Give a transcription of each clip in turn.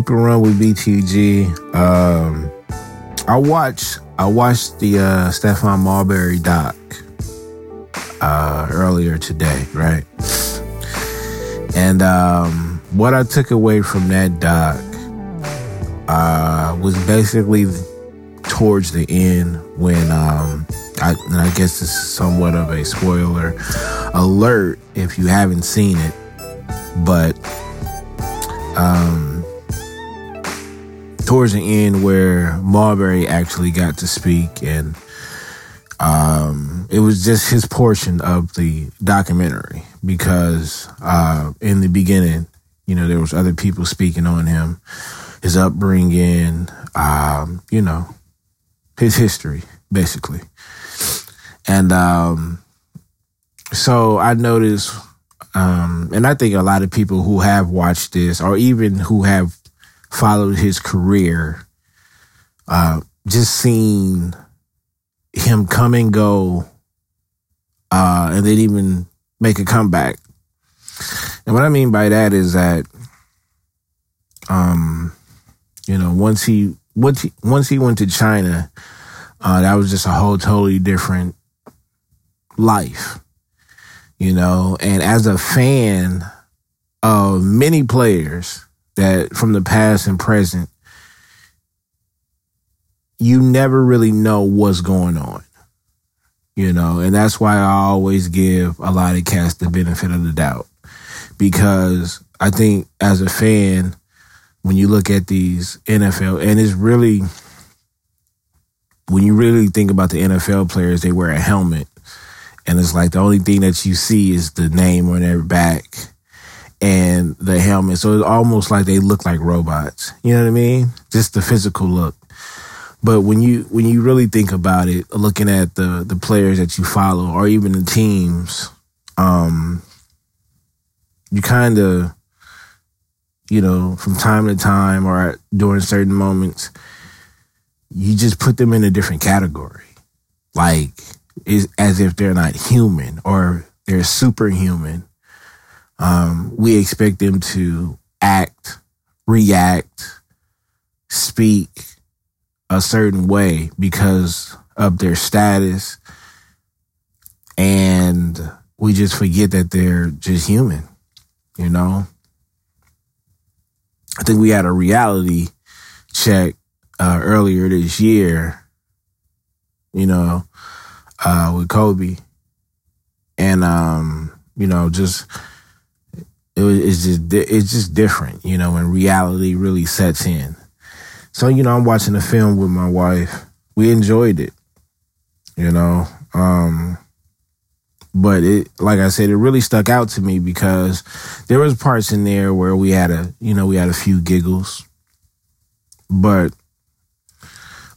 Open run with BTG. Um, I watched I watched the uh, Stephon Marbury doc uh, earlier today, right? And um, what I took away from that doc uh, was basically towards the end when um, I, I guess this is somewhat of a spoiler alert if you haven't seen it, but um, towards the end where Marbury actually got to speak and um, it was just his portion of the documentary because uh, in the beginning, you know, there was other people speaking on him, his upbringing, um, you know, his history, basically. And um, so I noticed, um, and I think a lot of people who have watched this or even who have followed his career, uh, just seen him come and go, uh, and then even make a comeback. And what I mean by that is that, um, you know, once he once he once he went to China, uh, that was just a whole totally different life, you know. And as a fan of many players that from the past and present, you never really know what's going on, you know. And that's why I always give a lot of cats the benefit of the doubt because I think as a fan, when you look at these NFL, and it's really when you really think about the NFL players, they wear a helmet. And it's like the only thing that you see is the name on their back and the helmet. So it's almost like they look like robots. You know what I mean? Just the physical look. But when you when you really think about it, looking at the the players that you follow or even the teams, um, you kind of, you know, from time to time or during certain moments, you just put them in a different category. Like, is as if they're not human or they're superhuman. Um, we expect them to act, react, speak a certain way because of their status. And we just forget that they're just human, you know? I think we had a reality check uh, earlier this year, you know, uh, with Kobe, and um, you know, just it was it's just it's just different, you know, when reality really sets in. So you know, I'm watching a film with my wife. We enjoyed it, you know, um, but it, like I said, it really stuck out to me because there was parts in there where we had a, you know, we had a few giggles, but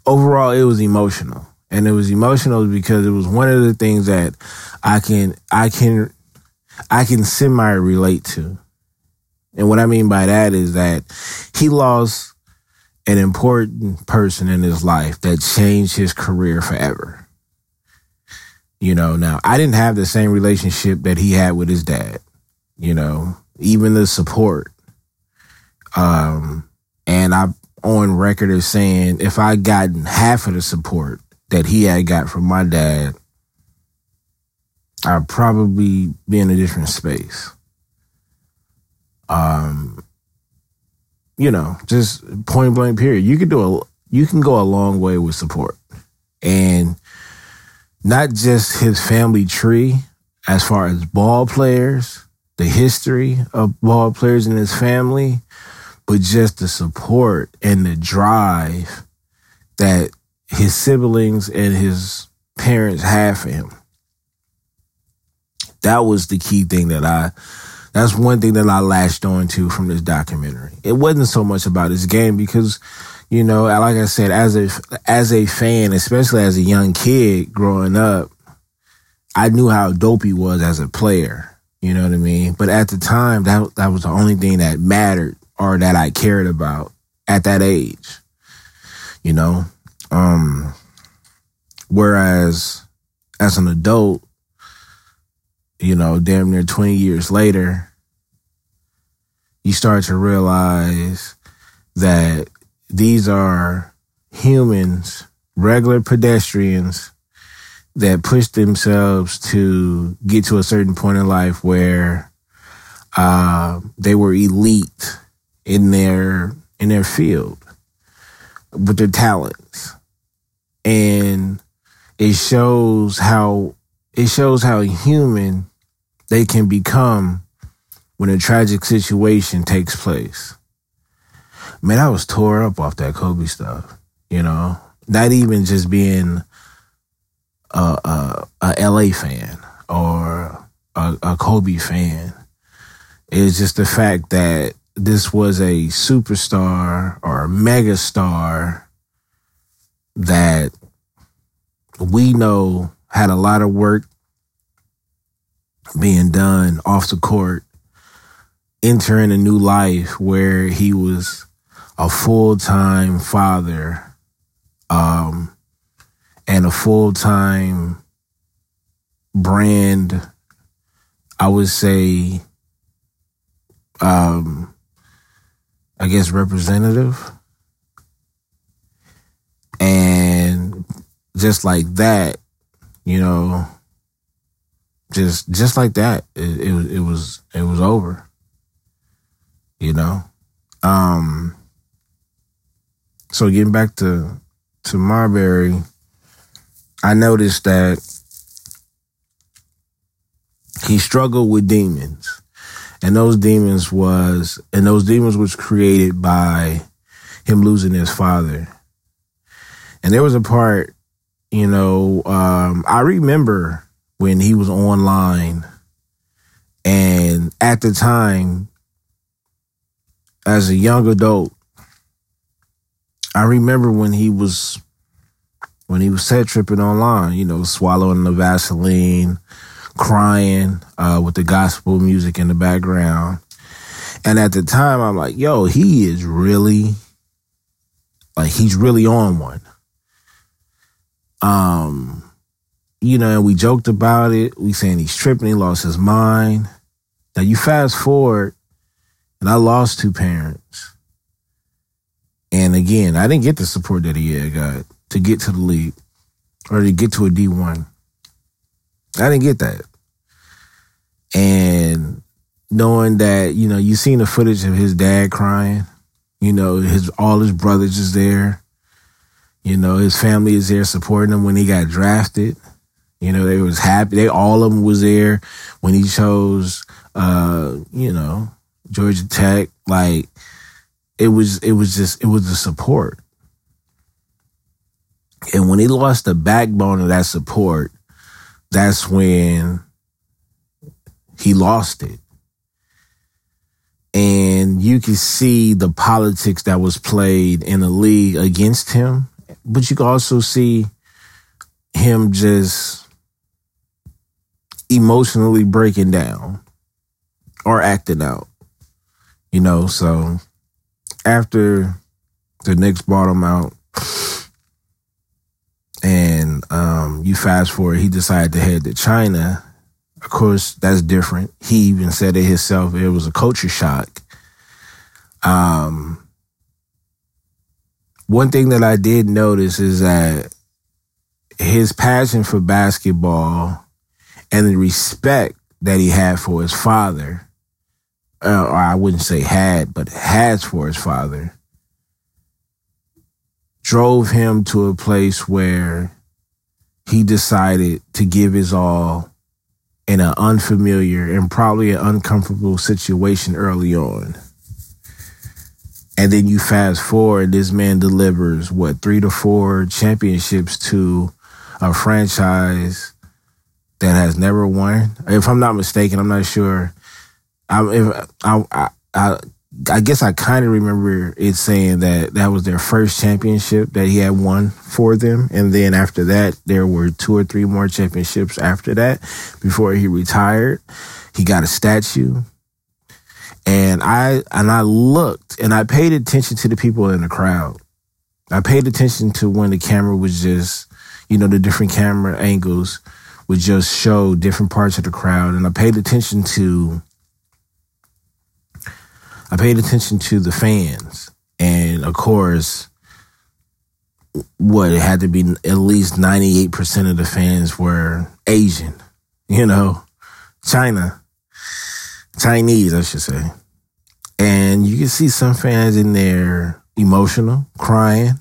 overall, it was emotional. And it was emotional because it was one of the things that I can, I can, I can semi relate to. And what I mean by that is that he lost an important person in his life that changed his career forever. You know, now I didn't have the same relationship that he had with his dad, you know, even the support. Um, and I'm on record as saying if I gotten half of the support that he had got from my dad, I'd probably be in a different space. Um, you know, just point blank period. You can do a you can go a long way with support. And not just his family tree as far as ball players, the history of ball players in his family, but just the support and the drive that his siblings and his parents had for him. That was the key thing that I, that's one thing that I latched on to from this documentary. It wasn't so much about his game because, you know, like I said, as a, as a fan, especially as a young kid growing up, I knew how dope he was as a player. You know what I mean? But at the time, that, that was the only thing that mattered or that I cared about at that age. You know? Um, whereas as an adult, you know, damn near 20 years later, you start to realize that these are humans, regular pedestrians that push themselves to get to a certain point in life where uh, they were elite in their in their field with their talents, and it shows how it shows how human they can become when a tragic situation takes place. Man, I was tore up off that Kobe stuff. You know, not even just being a, a, a LA fan or a, a Kobe fan. It's just the fact that this was a superstar or a megastar that we know had a lot of work being done off the court, entering a new life where he was a full time father, um, and a full time brand, I would say, um, I guess representative. And just like that, you know, just just like that, it, it, it was it was over. You know, um. So getting back to to Marbury, I noticed that he struggled with demons. And those demons was and those demons was created by him losing his father. And there was a part, you know, um, I remember when he was online and at the time as a young adult, I remember when he was when he was set tripping online, you know, swallowing the Vaseline, crying uh, with the gospel music in the background. And at the time, I'm like, yo, he is really, like, he's really on one. Um, you know, and we joked about it. We saying he's tripping, he lost his mind. Now you fast forward, and I lost two parents. And again, I didn't get the support that he had got to get to the league or to get to a D1. I didn't get that. And knowing that, you know, you seen the footage of his dad crying, you know, his all his brothers is there. You know, his family is there supporting him when he got drafted. You know, they was happy. They all of them was there when he chose uh, you know, Georgia Tech. Like it was it was just it was the support. And when he lost the backbone of that support, that's when he lost it. And you can see the politics that was played in the league against him, but you can also see him just emotionally breaking down or acting out. You know, so after the Knicks bought him out, and um, you fast forward, he decided to head to China. Of course, that's different. He even said it himself. It was a culture shock. Um, one thing that I did notice is that his passion for basketball and the respect that he had for his father, uh, or I wouldn't say had, but has for his father, drove him to a place where he decided to give his all in an unfamiliar and probably an uncomfortable situation early on. And then you fast forward, this man delivers what three to four championships to a franchise that has never won. If I'm not mistaken, I'm not sure. I, if, I, I, I I guess I kind of remember it saying that that was their first championship that he had won for them. And then after that, there were two or three more championships after that before he retired. He got a statue. And I, and I looked and I paid attention to the people in the crowd. I paid attention to when the camera was just, you know, the different camera angles would just show different parts of the crowd. And I paid attention to I paid attention to the fans. And of course, what it had to be at least 98% of the fans were Asian, you know, China, Chinese, I should say. And you can see some fans in there emotional, crying,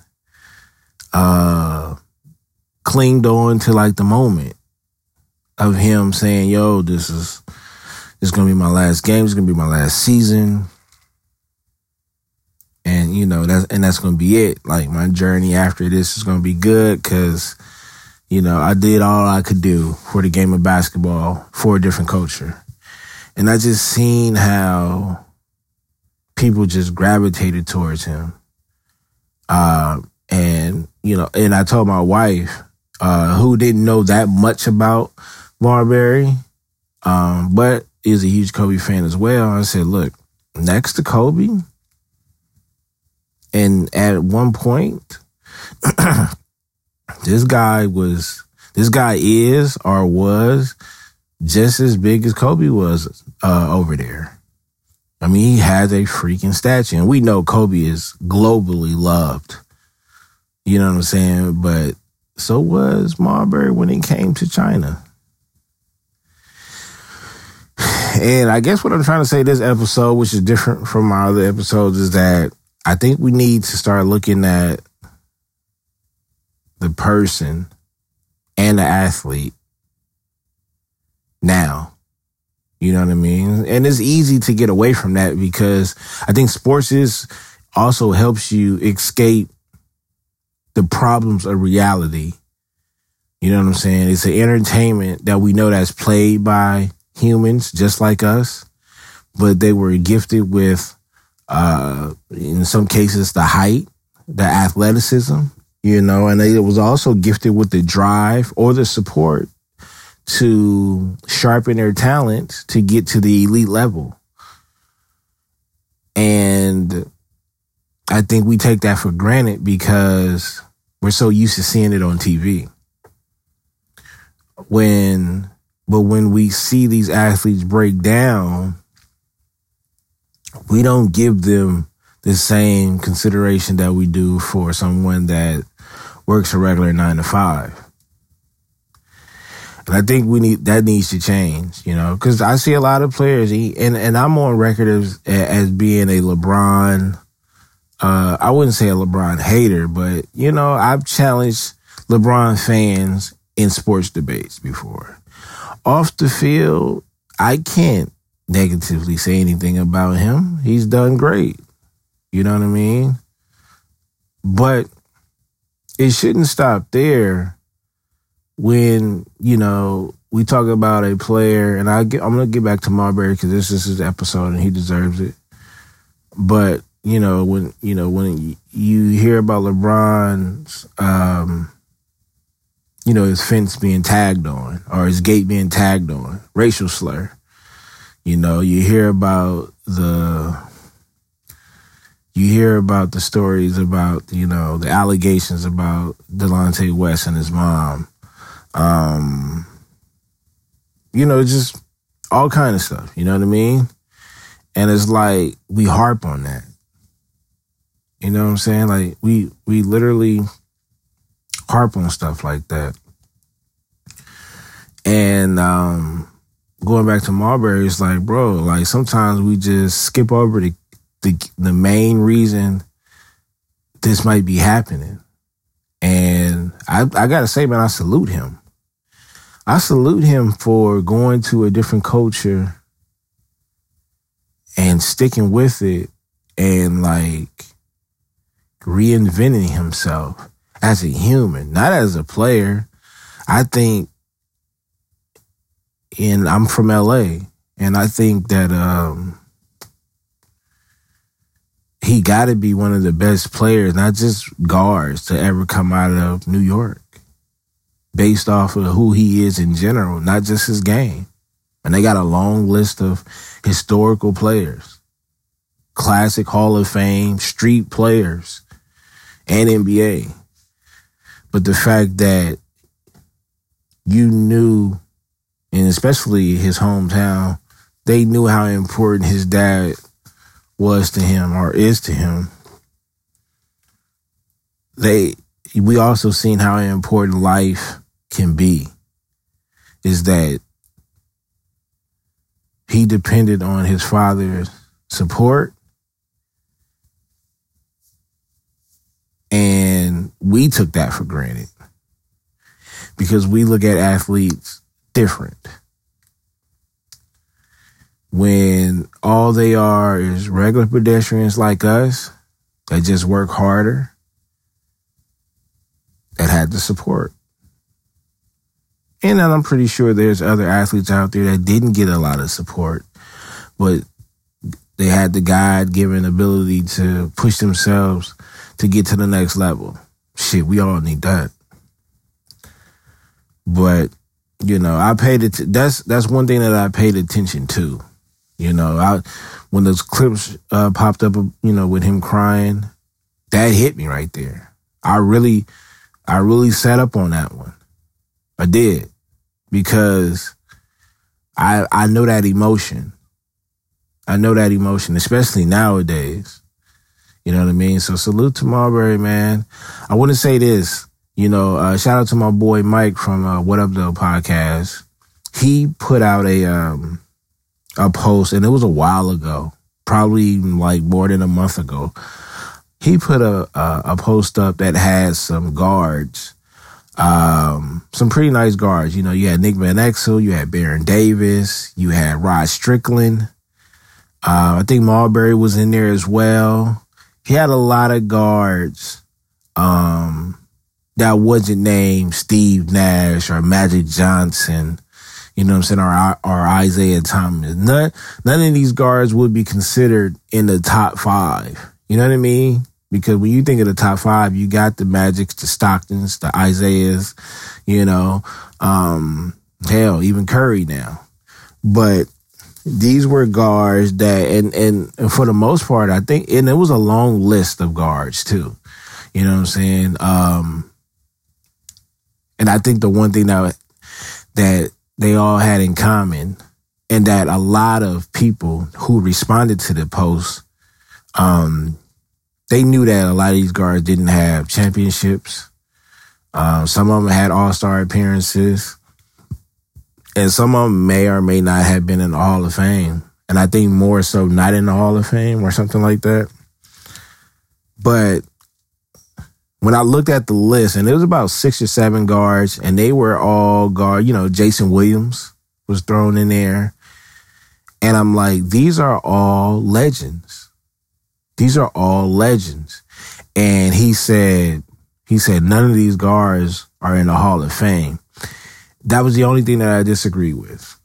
uh, clinged on to like the moment of him saying, yo, this is, this is to be my last game. It's to be my last season and you know that's and that's gonna be it. Like my journey after this is gonna be good because you know I did all I could do for the game of basketball for a different culture, and I just seen how people just gravitated towards him. Uh, and you know, and I told my wife, uh, who didn't know that much about Marbury, um, but is a huge Kobe fan as well. I said, look, next to Kobe and at one point, this guy was, this guy is or was just as big as Kobe was uh, over there. I mean, he has a freaking statue, and we know Kobe is globally loved. You know what I'm saying? But so was Marbury when it came to China. And I guess what I'm trying to say this episode, which is different from my other episodes, is that I think we need to start looking at the person and the athlete now. You know what I mean? And it's easy to get away from that because I think sports is also helps you escape the problems of reality. You know what I'm saying? It's an entertainment that we know that's played by humans just like us, but they were gifted with uh, in some cases, the height, the athleticism, you know, and it was also gifted with the drive or the support to sharpen their talent to get to the elite level. And I think we take that for granted because we're so used to seeing it on TV. When, but when we see these athletes break down, we don't give them the same consideration that we do for someone that works a regular nine to five. And I think we need that needs to change, you know, because I see a lot of players, and and I'm on record as as being a LeBron. Uh, I wouldn't say a LeBron hater, but you know, I've challenged LeBron fans in sports debates before. Off the field, I can't negatively say anything about him. He's done great. You know what I mean? But it shouldn't stop there when, you know, we talk about a player, and I get, I'm going to get back to Marbury because this is his episode and he deserves it. But, you know, when, you know, when you hear about LeBron's, um, you know, his fence being tagged on or his gate being tagged on, racial slur you know, you hear about the you hear about the stories about, you know, the allegations about Delonte West and his mom. Um you know, just all kind of stuff, you know what I mean? And it's like we harp on that. You know what I'm saying? Like we we literally harp on stuff like that. And um going back to Marbury, it's like, bro, like sometimes we just skip over the the, the main reason this might be happening. And I, I gotta say, man, I salute him. I salute him for going to a different culture and sticking with it and like reinventing himself as a human, not as a player. I think and I'm from LA, and I think that um, he got to be one of the best players, not just guards, to ever come out of New York, based off of who he is in general, not just his game. And they got a long list of historical players, classic Hall of Fame, street players, and NBA. But the fact that you knew and especially his hometown, they knew how important his dad was to him or is to him, they we also seen how important life can be. Is that he depended on his father's support and we took that for granted because we look at athletes different when all they are is regular pedestrians like us that just work harder, that had the support. And I'm pretty sure there's other athletes out there that didn't get a lot of support, but they had the God given ability to push themselves to get to the next level. Shit, we all need that. But, you know, I paid it, that's, that's one thing that I paid attention to you know, I when those clips uh, popped up, you know, with him crying, that hit me right there. I really, I really sat up on that one. I did because I I know that emotion. I know that emotion, especially nowadays. You know what I mean? So salute to Marbury, man. I want to say this. You know, uh, shout out to my boy Mike from uh, What Up Though podcast. He put out a um, a post, and it was a while ago, probably like more than a month ago. He put a a, a post up that had some guards, um, some pretty nice guards. You know, you had Nick Van Exel, you had Baron Davis, you had Rod Strickland. Uh, I think Marbury was in there as well. He had a lot of guards um, that wasn't named Steve Nash or Magic Johnson you know what I'm saying, or, or Isiah Thomas. None, none of these guards would be considered in the top five. You know what I mean? Because when you think of the top five, you got the Magics, the Stocktons, the Isiahs, you know, um, hell, even Curry now. But these were guards that, and, and, for the most part, I think, and it was a long list of guards too. You know what I'm saying? Um, and I think the one thing that, that they all had in common and that a lot of people who responded to the post, um, they knew that a lot of these guards didn't have championships. Uh, some of them had all star appearances, and some of them may or may not have been in the Hall of Fame. And I think more so not in the Hall of Fame or something like that. But when I looked at the list, and it was about six or seven guards, and they were all guard. You know, Jason Williams was thrown in there, and I'm like, these are all legends. These are all legends. And he said, he said none of these guards are in the Hall of Fame. That was the only thing that I disagree with.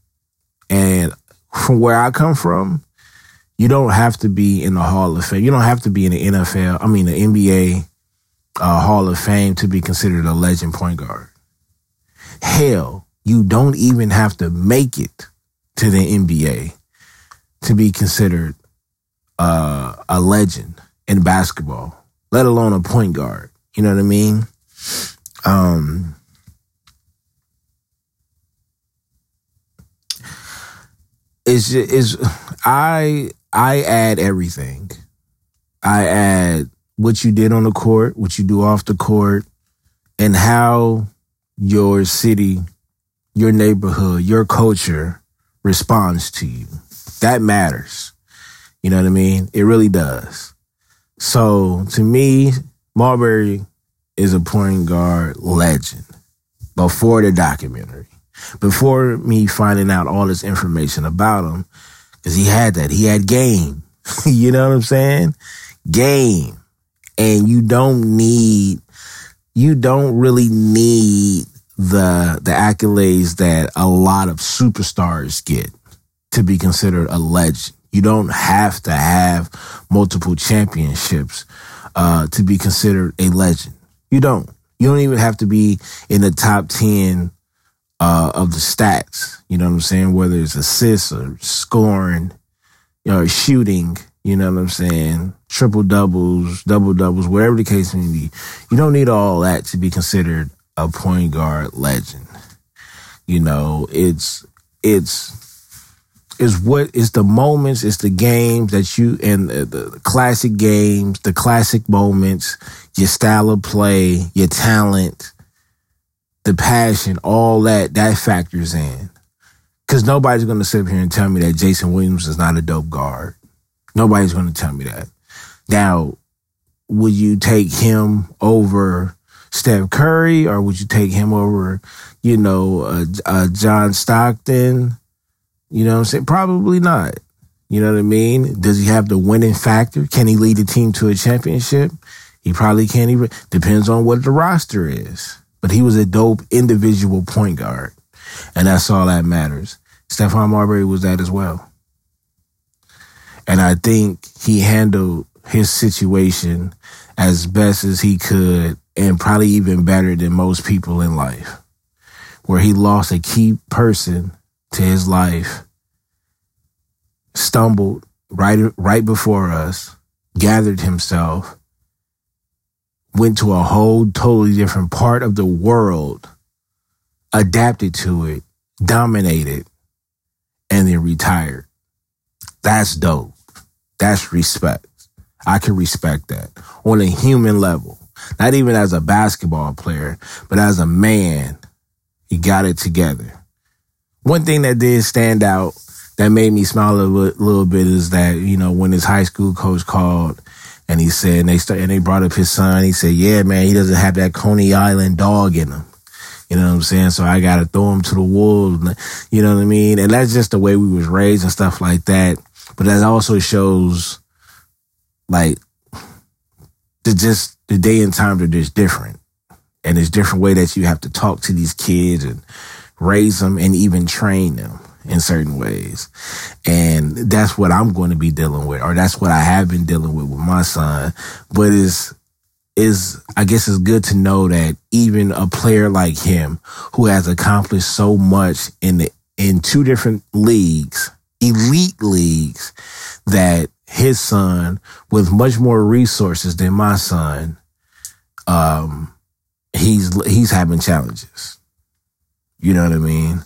And from where I come from, you don't have to be in the Hall of Fame. You don't have to be in the NFL. I mean, the NBA uh, Hall of Fame to be considered a legend point guard. Hell, you don't even have to make it to the NBA to be considered uh, a legend in basketball, let alone a point guard. You know what I mean? Um, it's is I I add everything. I add what you did on the court, what you do off the court, and how your city, your neighborhood, your culture responds to you. That matters. You know what I mean? It really does. So to me, Marbury is a point guard legend before the documentary. Before me finding out all this information about him, because he had that. He had game. you know what I'm saying? Game and you don't need you don't really need the the accolades that a lot of superstars get to be considered a legend. You don't have to have multiple championships uh, to be considered a legend. You don't. You don't even have to be in the top ten uh, of the stats. You know what I'm saying? Whether it's assists or scoring, you know, shooting. You know what I'm saying? Triple doubles, double doubles, whatever the case may be. You don't need all that to be considered a point guard legend. You know, it's, it's, is what is the moments, it's the games that you and the, the, classic games, the classic moments, your style of play, your talent, the passion, all that that factors in. Cause nobody's gonna sit here and tell me that Jason Williams is not a dope guard. Nobody's gonna tell me that. Now, would you take him over Steph Curry or would you take him over, you know, uh, uh, John Stockton? You know what I'm saying? Probably not. You know what I mean? Does he have the winning factor? Can he lead the team to a championship? He probably can't even. Depends on what the roster is. But he was a dope individual point guard. And that's all that matters. Stephon Marbury was that as well. And I think he handled his situation as best as he could and probably even better than most people in life. Where he lost a key person to his life, stumbled right right before us, gathered himself, went to a whole totally different part of the world, adapted to it, dominated, and then retired. That's dope. That's respect. I can respect that on a human level. Not even as a basketball player, but as a man, he got it together. One thing that did stand out that made me smile a little bit is that, you know, when his high school coach called and he said, and they start, and they brought up his son, he said, yeah, man, he doesn't have that Coney Island dog in him. You know what I'm saying? So I got to throw him to the wolves. You know what I mean? And that's just the way we was raised and stuff like that. But that also shows like the just the day and times are just different. And there's different way that you have to talk to these kids and raise them and even train them in certain ways. And that's what I'm going to be dealing with, or that's what I have been dealing with with my son. But is is I guess it's good to know that even a player like him who has accomplished so much in the in two different leagues, elite leagues, that his son with much more resources than my son, um, he's he's having challenges. You know what I mean?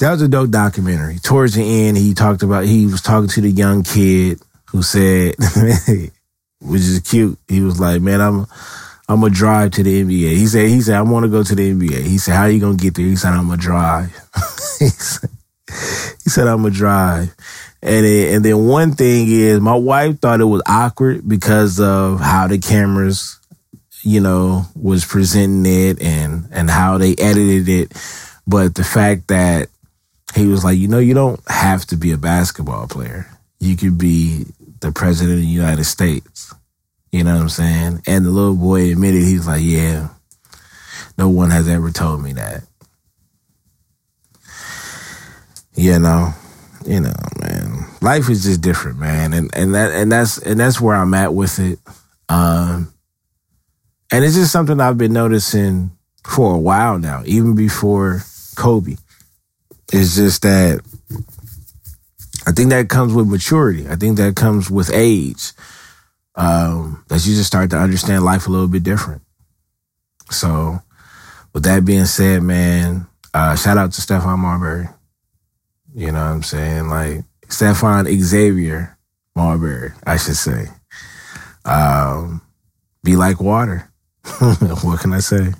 That was a dope documentary. Towards the end, he talked about he was talking to the young kid who said, which is cute. He was like, "Man, I'm I'm gonna drive to the NBA." He said, "He said I want to go to the NBA." He said, "How you gonna get there?" He said, "I'm gonna drive." he, said, he said, "I'm gonna drive." And it, and then one thing is, my wife thought it was awkward because of how the cameras you know, was presenting it and, and how they edited it. But the fact that he was like, you know, you don't have to be a basketball player. You could be the president of the United States. You know what I'm saying? And the little boy admitted, he's like, yeah, no one has ever told me that. You know, you know, man, life is just different, man. And, and that, and that's, and that's where I'm at with it. Um, and it's just something I've been noticing for a while now, even before Kobe. It's just that I think that comes with maturity. I think that comes with age. Um, that you just start to understand life a little bit different. So, with that being said, man, uh, shout out to Stephon Marbury. You know what I'm saying? Like Stephon Xavier Marbury, I should say. Um, be like water. what can I say?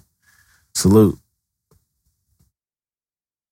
Salute.